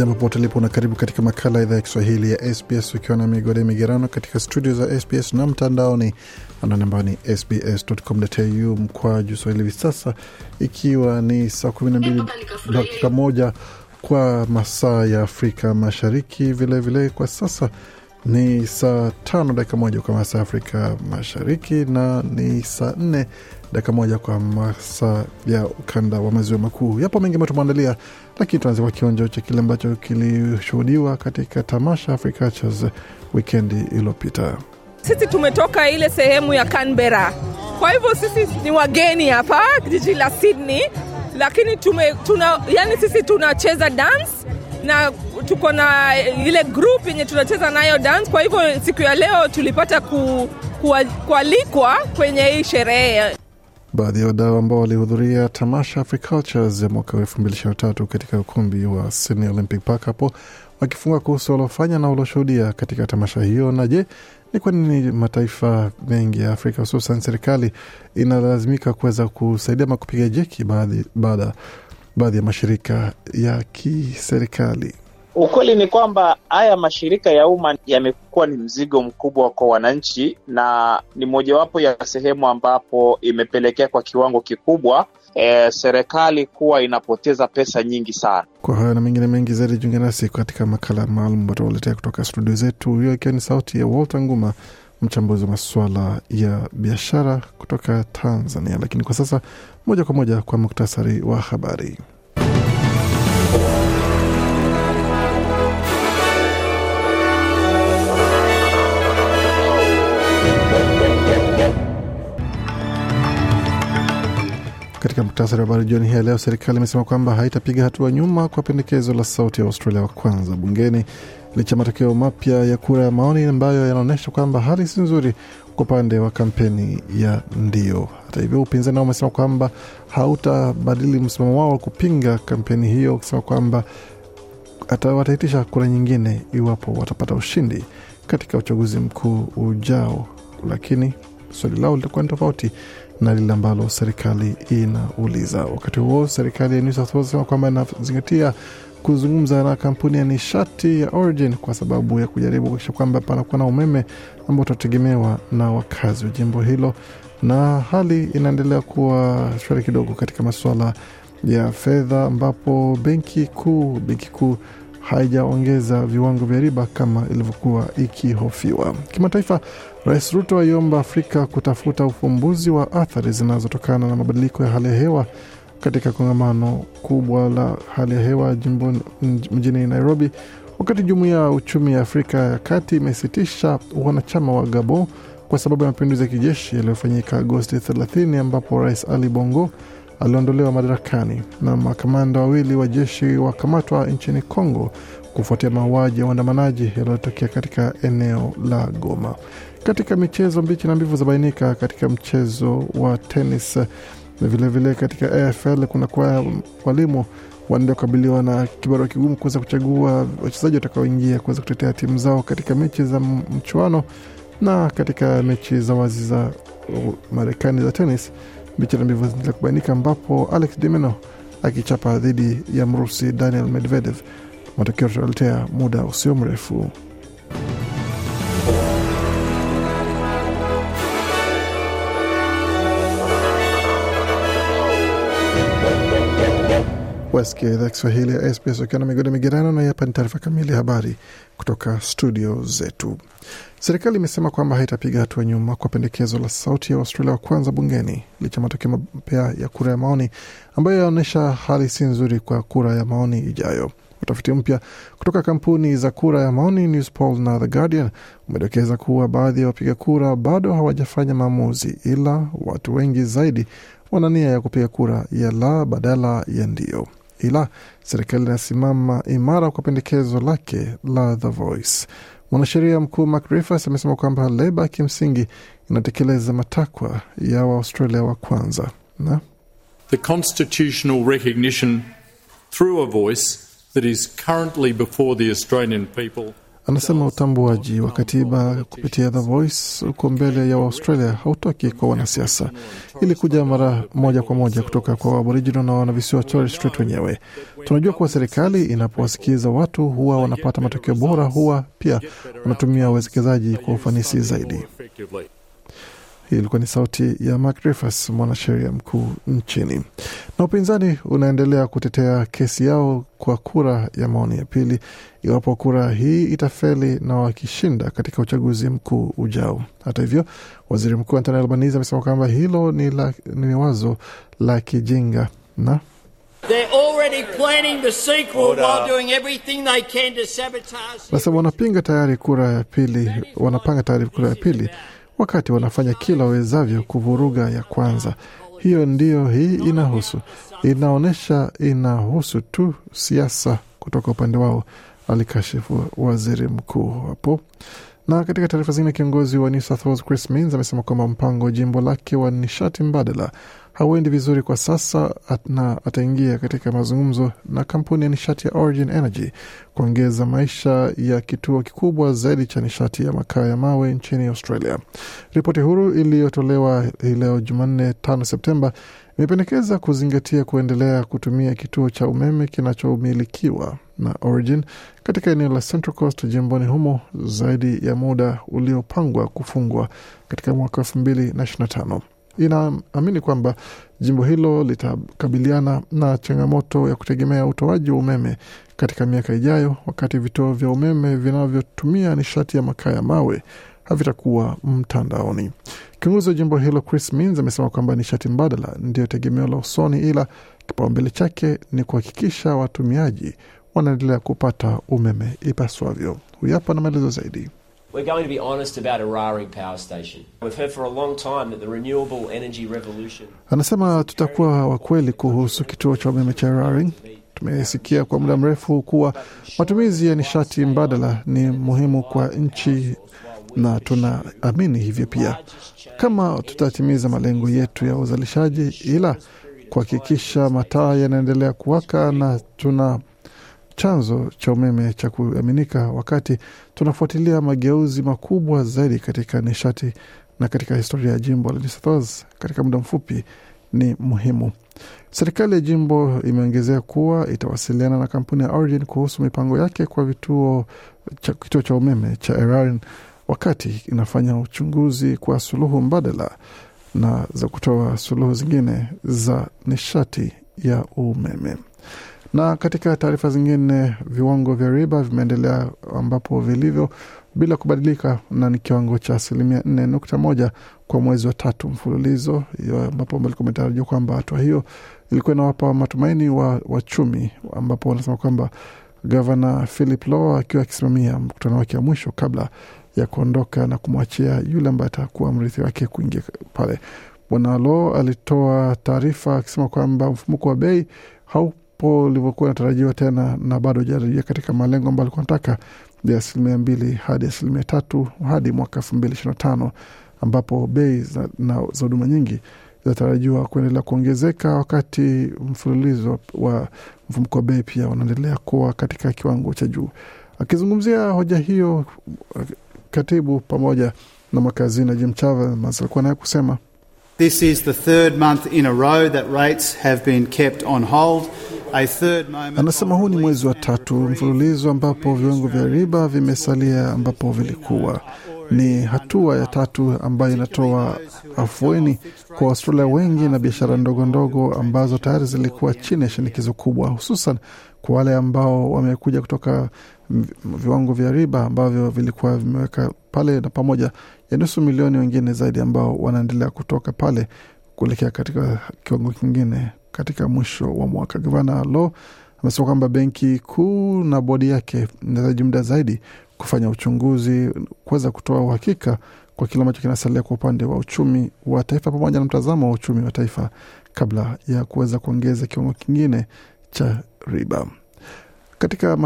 Jambo popote lipo na karibu katika makala ya idhaa ya Kiswahili ya SBS ukiwa na migode migerano katika studio za SBS na mtandaoni anwani ambayo ni sbs.com.au mkwaju swahili hivi sasa, ikiwa ni saa kumi na mbili dakika moja kwa masaa ya Afrika Mashariki. Vilevile vile kwa sasa ni saa tano dakika moja kwa masaa ya Afrika Mashariki na ni saa nne dakika moja kwa masaa ya ukanda wa maziwa makuu. Yapo mengi ambayo tumeandalia, lakini tuanze kwa kionjo cha kile ambacho kilishuhudiwa katika tamasha Africa Cultures wikendi iliyopita. Sisi tumetoka ile sehemu ya Canberra, kwa hivyo sisi ni wageni hapa jiji la Sydney, lakini tume, tuna, yani sisi tunacheza dance na tuko na ile group yenye tunacheza nayo dance. Kwa hivyo siku ya leo tulipata ku, kualikwa kwenye hii sherehe. Baadhi ya wadau ambao walihudhuria tamasha Africultures ya mwaka wa elfu mbili ishirini na tatu katika ukumbi wa Sydney Olympic Park hapo wakifunga kuhusu waliofanya na walioshuhudia katika tamasha hiyo. Na je, ni kwa nini mataifa mengi ya Afrika hususan serikali inalazimika kuweza kusaidia ama kupiga jeki baadhi baada baadhi ya mashirika ya kiserikali? Ukweli ni kwamba haya mashirika ya umma yamekuwa ni mzigo mkubwa kwa wananchi, na ni mojawapo ya sehemu ambapo imepelekea kwa kiwango kikubwa e, serikali kuwa inapoteza pesa nyingi sana. Kwa hayo na mengine mengi zaidi, jiunge nasi katika makala maalum watauletea kutoka studio zetu, hiyo ikiwa ni sauti ya Walter Nguma, mchambuzi wa masuala ya biashara kutoka Tanzania. Lakini kwa sasa, moja kwa moja kwa muktasari wa habari. Katika muktasari wa habari jioni hii leo, serikali imesema kwamba haitapiga hatua nyuma kwa pendekezo la sauti ya Australia wa kwanza bungeni licha matokeo mapya ya kura ya maoni ambayo yanaonyesha kwamba hali si nzuri kwa upande wa kampeni ya ndio. Hata hivyo, upinzani nao umesema kwamba hautabadili msimamo wao wa kupinga kampeni hiyo, ukisema kwamba wataitisha kura nyingine iwapo watapata ushindi katika uchaguzi mkuu ujao, lakini swali lao litakuwa ni tofauti na lile ambalo serikali inauliza. Wakati huo serikali ya New South Wales sema kwamba inazingatia kuzungumza na kampuni ya nishati ya Origin kwa sababu ya kujaribu kuakisha kwamba panakuwa na umeme ambao utategemewa na wakazi wa jimbo hilo, na hali inaendelea kuwa shwari kidogo katika masuala ya fedha, ambapo benki kuu benki kuu haijaongeza viwango vya riba kama ilivyokuwa ikihofiwa. Kimataifa, Rais Ruto aiomba Afrika kutafuta ufumbuzi wa athari zinazotokana na mabadiliko ya hali ya hewa katika kongamano kubwa la hali ya hewa jimboni mjini Nairobi, wakati jumuiya ya uchumi ya Afrika ya kati imesitisha wanachama wa Gabon kwa sababu ya mapinduzi ya kijeshi yaliyofanyika Agosti 30 ambapo Rais Ali Bongo aliondolewa madarakani na makamanda wawili wa jeshi wakamatwa nchini Congo kufuatia mauaji ya waandamanaji yaliyotokea katika eneo la Goma. Katika michezo, mbichi na mbivu zabainika katika mchezo wa tenis. Vilevile katika AFL kunakuwa walimu wanaendelea kukabiliwa na kibarua kigumu kuweza kuchagua wachezaji watakaoingia kuweza kutetea timu zao katika mechi za mchuano na katika mechi za wazi za Marekani za tenis mbichi na mbivu zinaendelea kubainika, ambapo Alex de akichapa dhidi ya Mrusi Daniel Medvedev. Matokeo tutaletea muda usio mrefu. Wasikia idhaa Kiswahili ya SBS wakiwa na migode migerano, na hapa ni taarifa kamili ya habari kutoka studio zetu. Serikali imesema kwamba haitapiga hatua nyuma kwa pendekezo la sauti ya Australia wa kwanza bungeni licha matokeo mapya ya kura ya maoni ambayo yaonyesha hali si nzuri kwa kura ya maoni ijayo. Utafiti mpya kutoka kampuni za kura ya maoni Newspoll na The Guardian umedokeza kuwa baadhi ya wapiga kura bado hawajafanya maamuzi, ila watu wengi zaidi wana nia ya kupiga kura ya la badala ya ndio. Ila serikali inasimama imara kwa pendekezo lake la The Voice. Mwanasheria mkuu Mark Rifas amesema kwamba Leba kimsingi inatekeleza matakwa ya Waaustralia wa kwanza na the constitutional recognition through a voice that is currently before the Australian people. Anasema utambuaji wa katiba kupitia The Voice uko mbele ya Waustralia hautoki kwa wanasiasa, ili kuja mara moja kwa moja kutoka kwa Aboriginal na wanavisiwa Torres Strait wenyewe. Tunajua kuwa serikali inapowasikiza watu huwa wanapata matokeo bora, huwa pia wanatumia uwekezaji kwa ufanisi zaidi. Hii ilikuwa ni sauti ya Mark Dreyfus, mwanasheria mkuu nchini. Na upinzani unaendelea kutetea kesi yao kwa kura ya maoni ya pili, iwapo kura hii itafeli na wakishinda katika uchaguzi mkuu ujao. Hata hivyo, waziri mkuu Anthony Albanese amesema kwamba hilo ni, la, ni wazo la kijinga na nasema wanapinga tayari kura ya pili, wanapanga tayari kura ya pili wakati wanafanya kila wawezavyo kuvuruga ya kwanza. Hiyo ndiyo hii inahusu, inaonyesha inahusu tu siasa kutoka upande wao, alikashifu waziri mkuu hapo. Na katika taarifa zingine, kiongozi wa New South Wales Chris Minns amesema kwamba mpango wa jimbo lake wa nishati mbadala hauendi vizuri kwa sasa na ataingia katika mazungumzo na kampuni ya nishati ya Origin Energy kuongeza maisha ya kituo kikubwa zaidi cha nishati ya makaa ya mawe nchini Australia. Ripoti huru iliyotolewa hii leo Jumanne 5 Septemba imependekeza kuzingatia kuendelea kutumia kituo cha umeme kinachomilikiwa na Origin katika eneo la Central Coast jimboni humo zaidi ya muda uliopangwa kufungwa katika mwaka elfu mbili na ishirini na tano. Inaamini kwamba jimbo hilo litakabiliana na changamoto ya kutegemea utoaji wa umeme katika miaka ijayo, wakati vituo vya umeme vinavyotumia nishati ya makaa ya mawe havitakuwa mtandaoni. Kiongozi wa jimbo hilo Chris Minns amesema kwamba nishati mbadala ndiyo tegemeo la usoni, ila kipaumbele chake ni kuhakikisha watumiaji wanaendelea kupata umeme ipaswavyo. Huyu hapa na maelezo zaidi. We're going to be honest about Eraring Power Station. We've heard for a long time that the renewable energy revolution. Anasema tutakuwa wakweli kuhusu kituo cha umeme cha Eraring. Tumesikia kwa muda mrefu kuwa matumizi ya nishati mbadala ni muhimu kwa nchi na tunaamini hivyo pia, kama tutatimiza malengo yetu ya uzalishaji, ila kuhakikisha mataa yanaendelea kuwaka na tuna chanzo cha umeme cha kuaminika, wakati tunafuatilia mageuzi makubwa zaidi katika nishati na katika historia ya jimbo la New South Wales katika muda mfupi ni muhimu. Serikali ya jimbo imeongezea kuwa itawasiliana na kampuni ya Origin kuhusu mipango yake kwa vituo cha, kituo cha umeme cha Eraring wakati inafanya uchunguzi kwa suluhu mbadala na za kutoa suluhu zingine za nishati ya umeme. Na katika taarifa zingine, viwango vya riba vimeendelea ambapo vilivyo bila kubadilika na ni kiwango cha asilimia nne nukta moja kwa mwezi wa tatu mfululizo, ambapo ilikuwa imetarajiwa kwamba hatua hiyo ilikuwa inawapa matumaini wa wachumi, ambapo wanasema kwamba gavana Philip Lowe akiwa akisimamia mkutano wake wa mwisho kabla ya kuondoka na kumwachia yule ambaye atakuwa mrithi wake kuingia pale. Bwana Lo alitoa taarifa akisema kwamba mfumuko wa bei haupo ulivyokuwa inatarajiwa tena, na bado hajarejea katika malengo ambayo alikuwa anataka ya asilimia mbili hadi asilimia tatu hadi mwaka elfu mbili ishirini na tano ambapo bei za huduma nyingi zinatarajiwa kuendelea kuongezeka, wakati mfululizo wa mfumuko wa bei pia unaendelea kuwa katika kiwango cha juu. Akizungumzia hoja hiyo, katibu pamoja na makazina Jim Chalmers alikuwa naye kusema This is the third month in a row that rates have been kept on hold. A third moment Anasema huu ni mwezi wa tatu mfululizo ambapo viwango vya riba vimesalia ambapo vilikuwa. Ni hatua ya tatu ambayo inatoa afueni kwa Waustralia wengi na biashara ndogo ndogo ambazo tayari zilikuwa chini ya shinikizo kubwa, hususan kwa wale ambao wamekuja kutoka viwango vya riba ambavyo vilikuwa vimeweka pale, na pamoja ya nusu milioni wengine zaidi ambao wanaendelea kutoka pale kuelekea katika kiwango kingine katika mwisho wa mwaka. Gavana Lo amesema kwamba benki kuu na bodi yake inahitaji muda zaidi kufanya uchunguzi, kuweza kutoa uhakika kwa kile ambacho kinasalia kwa upande wa uchumi wa taifa pamoja na mtazamo wa uchumi wa taifa kabla ya kuweza kuongeza kiwango kingine cha riba. Katika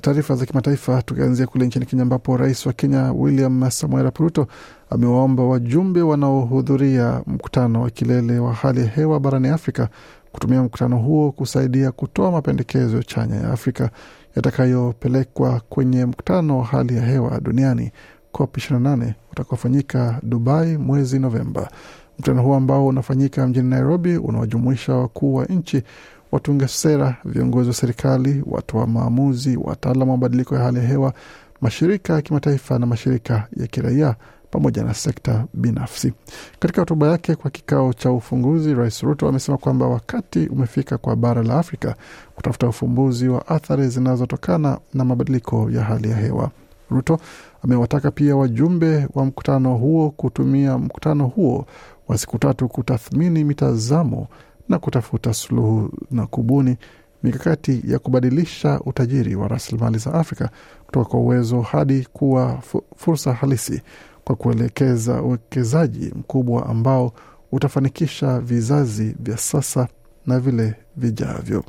taarifa za kimataifa, tukianzia kule nchini Kenya ambapo rais wa Kenya William Samoei Arap Ruto amewaomba wajumbe wanaohudhuria mkutano wa kilele wa hali ya hewa barani Afrika kutumia mkutano huo kusaidia kutoa mapendekezo chanya ya Afrika yatakayopelekwa kwenye mkutano wa hali ya hewa duniani COP 28 utakaofanyika Dubai mwezi Novemba. Mkutano huo ambao unafanyika mjini Nairobi unawajumuisha wakuu wa nchi, watunga sera, viongozi wa serikali, watoa maamuzi, wataalam wa mabadiliko ya hali ya hewa, mashirika ya kimataifa na mashirika ya kiraia pamoja na sekta binafsi. Katika hotuba yake kwa kikao cha ufunguzi, Rais Ruto amesema kwamba wakati umefika kwa bara la Afrika kutafuta ufumbuzi wa athari zinazotokana na mabadiliko ya hali ya hewa. Ruto amewataka pia wajumbe wa mkutano huo kutumia mkutano huo wa siku tatu kutathmini mitazamo na kutafuta suluhu na kubuni mikakati ya kubadilisha utajiri wa rasilimali za Afrika kutoka kwa uwezo hadi kuwa fursa halisi kwa kuelekeza uwekezaji mkubwa ambao utafanikisha vizazi vya sasa na vile vijavyo.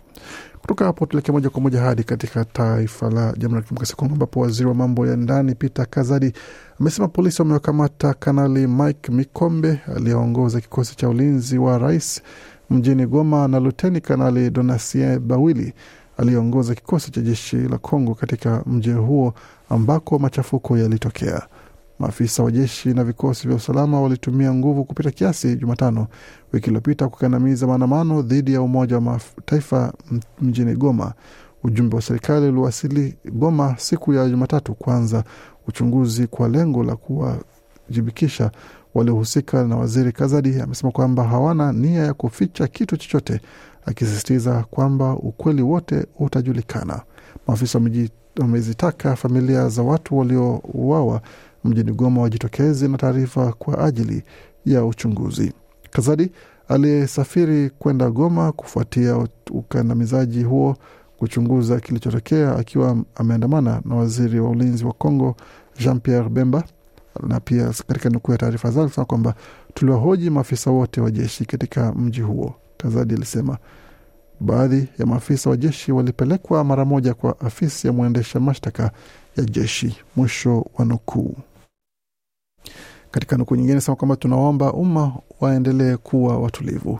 Kutoka hapo tuelekee moja kwa moja hadi katika taifa la Jamhuri ya Kidemokrasia Kongo ambapo waziri wa mambo ya ndani Peter Kazadi amesema polisi wamewakamata Kanali Mike Mikombe aliyeongoza kikosi cha ulinzi wa rais mjini Goma na Luteni Kanali Donatien Bawili aliyeongoza kikosi cha jeshi la Kongo katika mji huo ambako machafuko yalitokea. Maafisa wa jeshi na vikosi vya usalama walitumia nguvu kupita kiasi Jumatano wiki iliyopita kukandamiza maandamano dhidi ya Umoja wa Mataifa mjini Goma. Ujumbe wa serikali uliwasili Goma siku ya Jumatatu kuanza uchunguzi kwa lengo la kuwajibikisha waliohusika, na waziri Kazadi amesema kwamba hawana nia ya kuficha kitu chochote, akisisitiza kwamba ukweli wote utajulikana. Maafisa wamezitaka familia za watu waliouawa mjini Goma wajitokeze na taarifa kwa ajili ya uchunguzi. Kazadi aliyesafiri kwenda Goma kufuatia ukandamizaji huo kuchunguza kilichotokea akiwa ameandamana na waziri wa ulinzi wa Congo Jean Pierre Bemba, na pia katika nukuu ya taarifa zake alisema kwamba tuliwahoji maafisa wote wa jeshi katika mji huo. Kazadi alisema baadhi ya maafisa wa jeshi walipelekwa mara moja kwa afisi ya mwendesha mashtaka ya jeshi. Mwisho wa nukuu. Katika nukuu nyingine sema kwamba tunawaomba umma waendelee kuwa watulivu,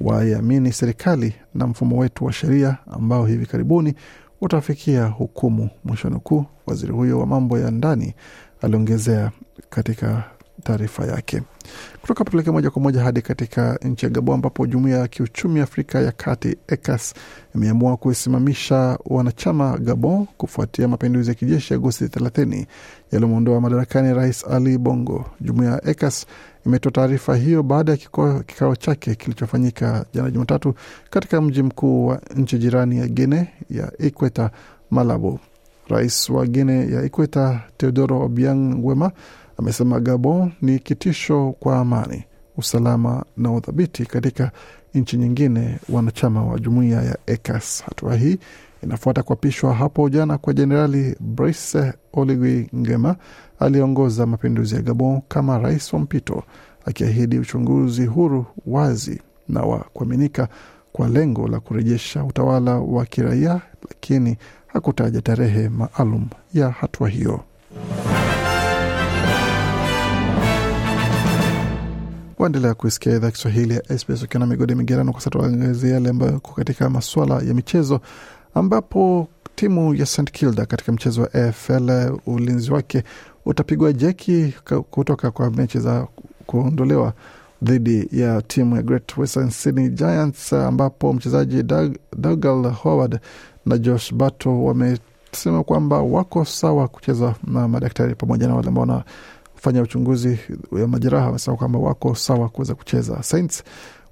waiamini serikali na mfumo wetu wa sheria ambao hivi karibuni utafikia hukumu, mwisho nukuu. Waziri huyo wa mambo ya ndani aliongezea katika taarifa yake. Kutoka hapo moja kwa moja hadi katika nchi ya Gabon ambapo jumuiya ya kiuchumi Afrika ya Kati ECAS imeamua kusimamisha wanachama Gabon kufuatia mapinduzi ya kijeshi Agosti 30 yaliyomwondoa madarakani Rais Ali Bongo. Jumuiya ya ECAS imetoa taarifa hiyo baada ya kikao chake kilichofanyika jana Jumatatu katika mji mkuu wa nchi jirani ya Guinea ya Ikweta, Malabo. Rais wa Guine ya Ikweta Teodoro Obiang Nguema amesema Gabon ni kitisho kwa amani, usalama na udhabiti katika nchi nyingine wanachama wa jumuiya ya ECAS. Hatua hii inafuata kuapishwa hapo jana kwa Jenerali Brice Oligui Nguema aliyeongoza mapinduzi ya Gabon kama rais wa mpito, akiahidi uchunguzi huru, wazi na wa kuaminika kwa lengo la kurejesha utawala wa kiraia, lakini hakutaja tarehe maalum ya hatua hiyo. Waendelea kuisikia idhaa Kiswahili ya SBS ukiwa na migodi migerano. Kwa sasa tuangazia yale ambayo ko katika maswala ya michezo, ambapo timu ya St Kilda katika mchezo wa AFL ulinzi wake utapigwa jeki kutoka kwa mechi za kuondolewa dhidi ya timu ya Great Western Sydney Giants, ambapo mchezaji Doug- Dougal Howard na Josh Bato wamesema kwamba wako sawa kucheza na madaktari pamoja na wale ambao wanafanya uchunguzi wa majeraha wamesema kwamba wako sawa kuweza kucheza. Saints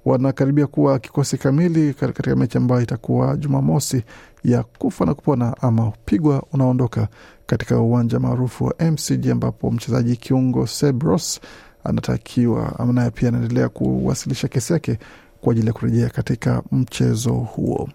wanakaribia kuwa kikosi kamili katika mechi ambayo itakuwa Jumamosi ya kufa na kupona ama pigwa unaondoka katika uwanja maarufu wa MCG ambapo mchezaji kiungo Seb Ross anatakiwa naye pia anaendelea kuwasilisha kesi yake kwa ajili ya kurejea katika mchezo huo.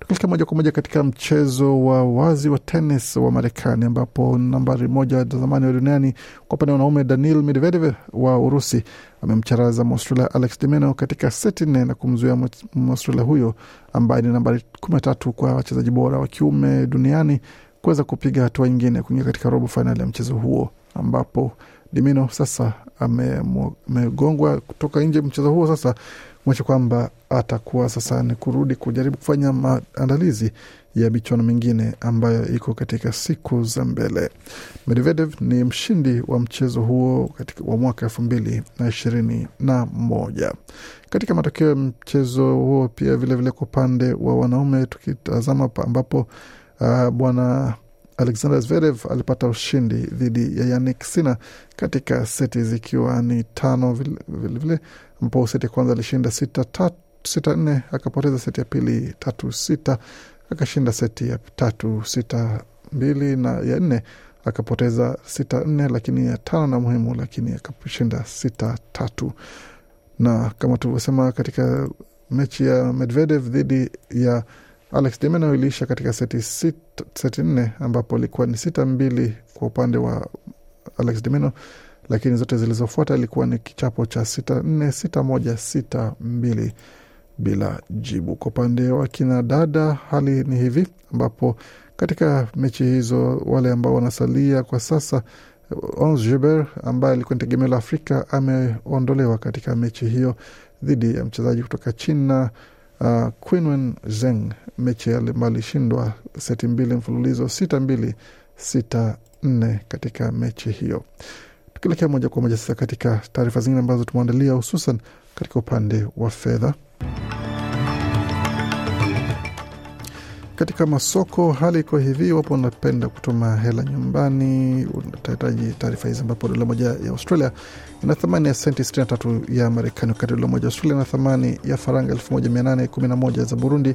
Tukilekea moja kwa moja katika mchezo wa wazi wa tenis wa Marekani, ambapo nambari moja zamani wa duniani kwa upande wa wanaume Daniil Medvedev wa Urusi amemcharaza Mwaustralia Alex de Minaur katika seti nne na kumzuia Mwaustralia huyo ambaye ni nambari kumi na tatu kwa wachezaji bora wa kiume duniani kuweza kupiga hatua nyingine ya kuingia katika robo fainali ya mchezo huo ambapo Dimino sasa amegongwa kutoka nje mchezo huo sasa kumaanisha kwamba atakuwa sasa ni kurudi kujaribu kufanya maandalizi ya michuano mingine ambayo iko katika siku za mbele. Medvedev ni mshindi wa mchezo huo katika wa mwaka elfu mbili na ishirini na moja. Katika matokeo ya mchezo huo pia vilevile kwa upande wa wanaume tukitazama ambapo uh, bwana Alexander Zverev alipata ushindi dhidi ya Yannick Sinner katika seti zikiwa ni tano vilevile, ambapo seti ya kwanza alishinda sita, tatu, sita nne, akapoteza seti ya pili tatu sita, akashinda seti ya tatu sita mbili na ya nne akapoteza sita nne, lakini ya tano na muhimu, lakini akashinda sita tatu. Na kama tulivyosema katika mechi ya Medvedev dhidi ya Alex de iliisha katika seti, sit, seti nne ambapo ilikuwa ni sita mbili kwa upande wa Alex de Minaur, lakini zote zilizofuata ilikuwa ni kichapo cha sita nne sita moja sita mbili bila jibu. Kwa upande wa kina dada hali ni hivi, ambapo katika mechi hizo wale ambao wanasalia kwa sasa, Ons Jabeur ambaye alikuwa ni tegemeo la Afrika ameondolewa katika mechi hiyo dhidi ya mchezaji kutoka China Uh, Qinwen Zheng mechi alishindwa seti mbili mfululizo sita mbili sita nne katika mechi hiyo. Tukielekea moja kwa moja sasa katika taarifa zingine ambazo tumeandalia hususan katika upande wa fedha. Katika masoko hali iko hivi, iwapo unapenda kutuma hela nyumbani utahitaji taarifa hizi, ambapo dola moja ya Australia ina thamani ya senti 63 ya Marekani, wakati dola moja ya Australia ina thamani ya faranga 1811 za Burundi,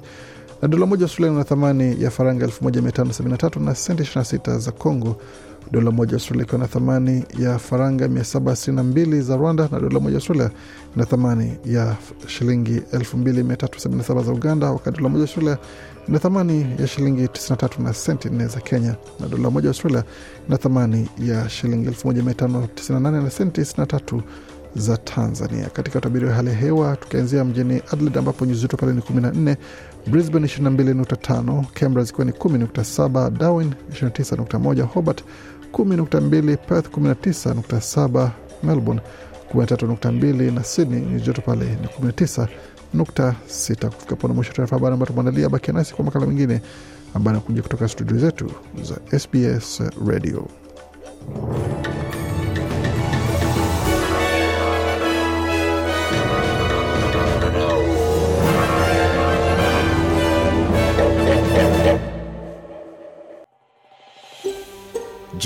na dola moja ya Australia ina thamani ya faranga 1573 na senti 26 za Congo. Dola moja Australia ikiwa na thamani ya faranga 762 za Rwanda, na dola moja Australia ina thamani ya shilingi 2377 za Uganda, wakati dola moja Australia ina thamani ya shilingi 93 na senti 4 za Kenya, na dola moja Australia ina thamani ya shilingi 1598 na senti 63 za Tanzania. Katika utabiri wa hali ya hewa, tukianzia mjini Adelaide ambapo nyuzi joto pale ni 14, Brisbane 22.5, Canberra zikiwa ni 10.7, Darwin 29.1, Hobart 10.2, Perth 19.7, Melbourne 13.2 na Sydney ni joto pale ni 19 nukta sita. Kufika pona mwisho taarifa habari ambayo tumeandalia. Bakia nasi kwa makala mengine ambayo anakuja kutoka studio zetu za SBS Radio.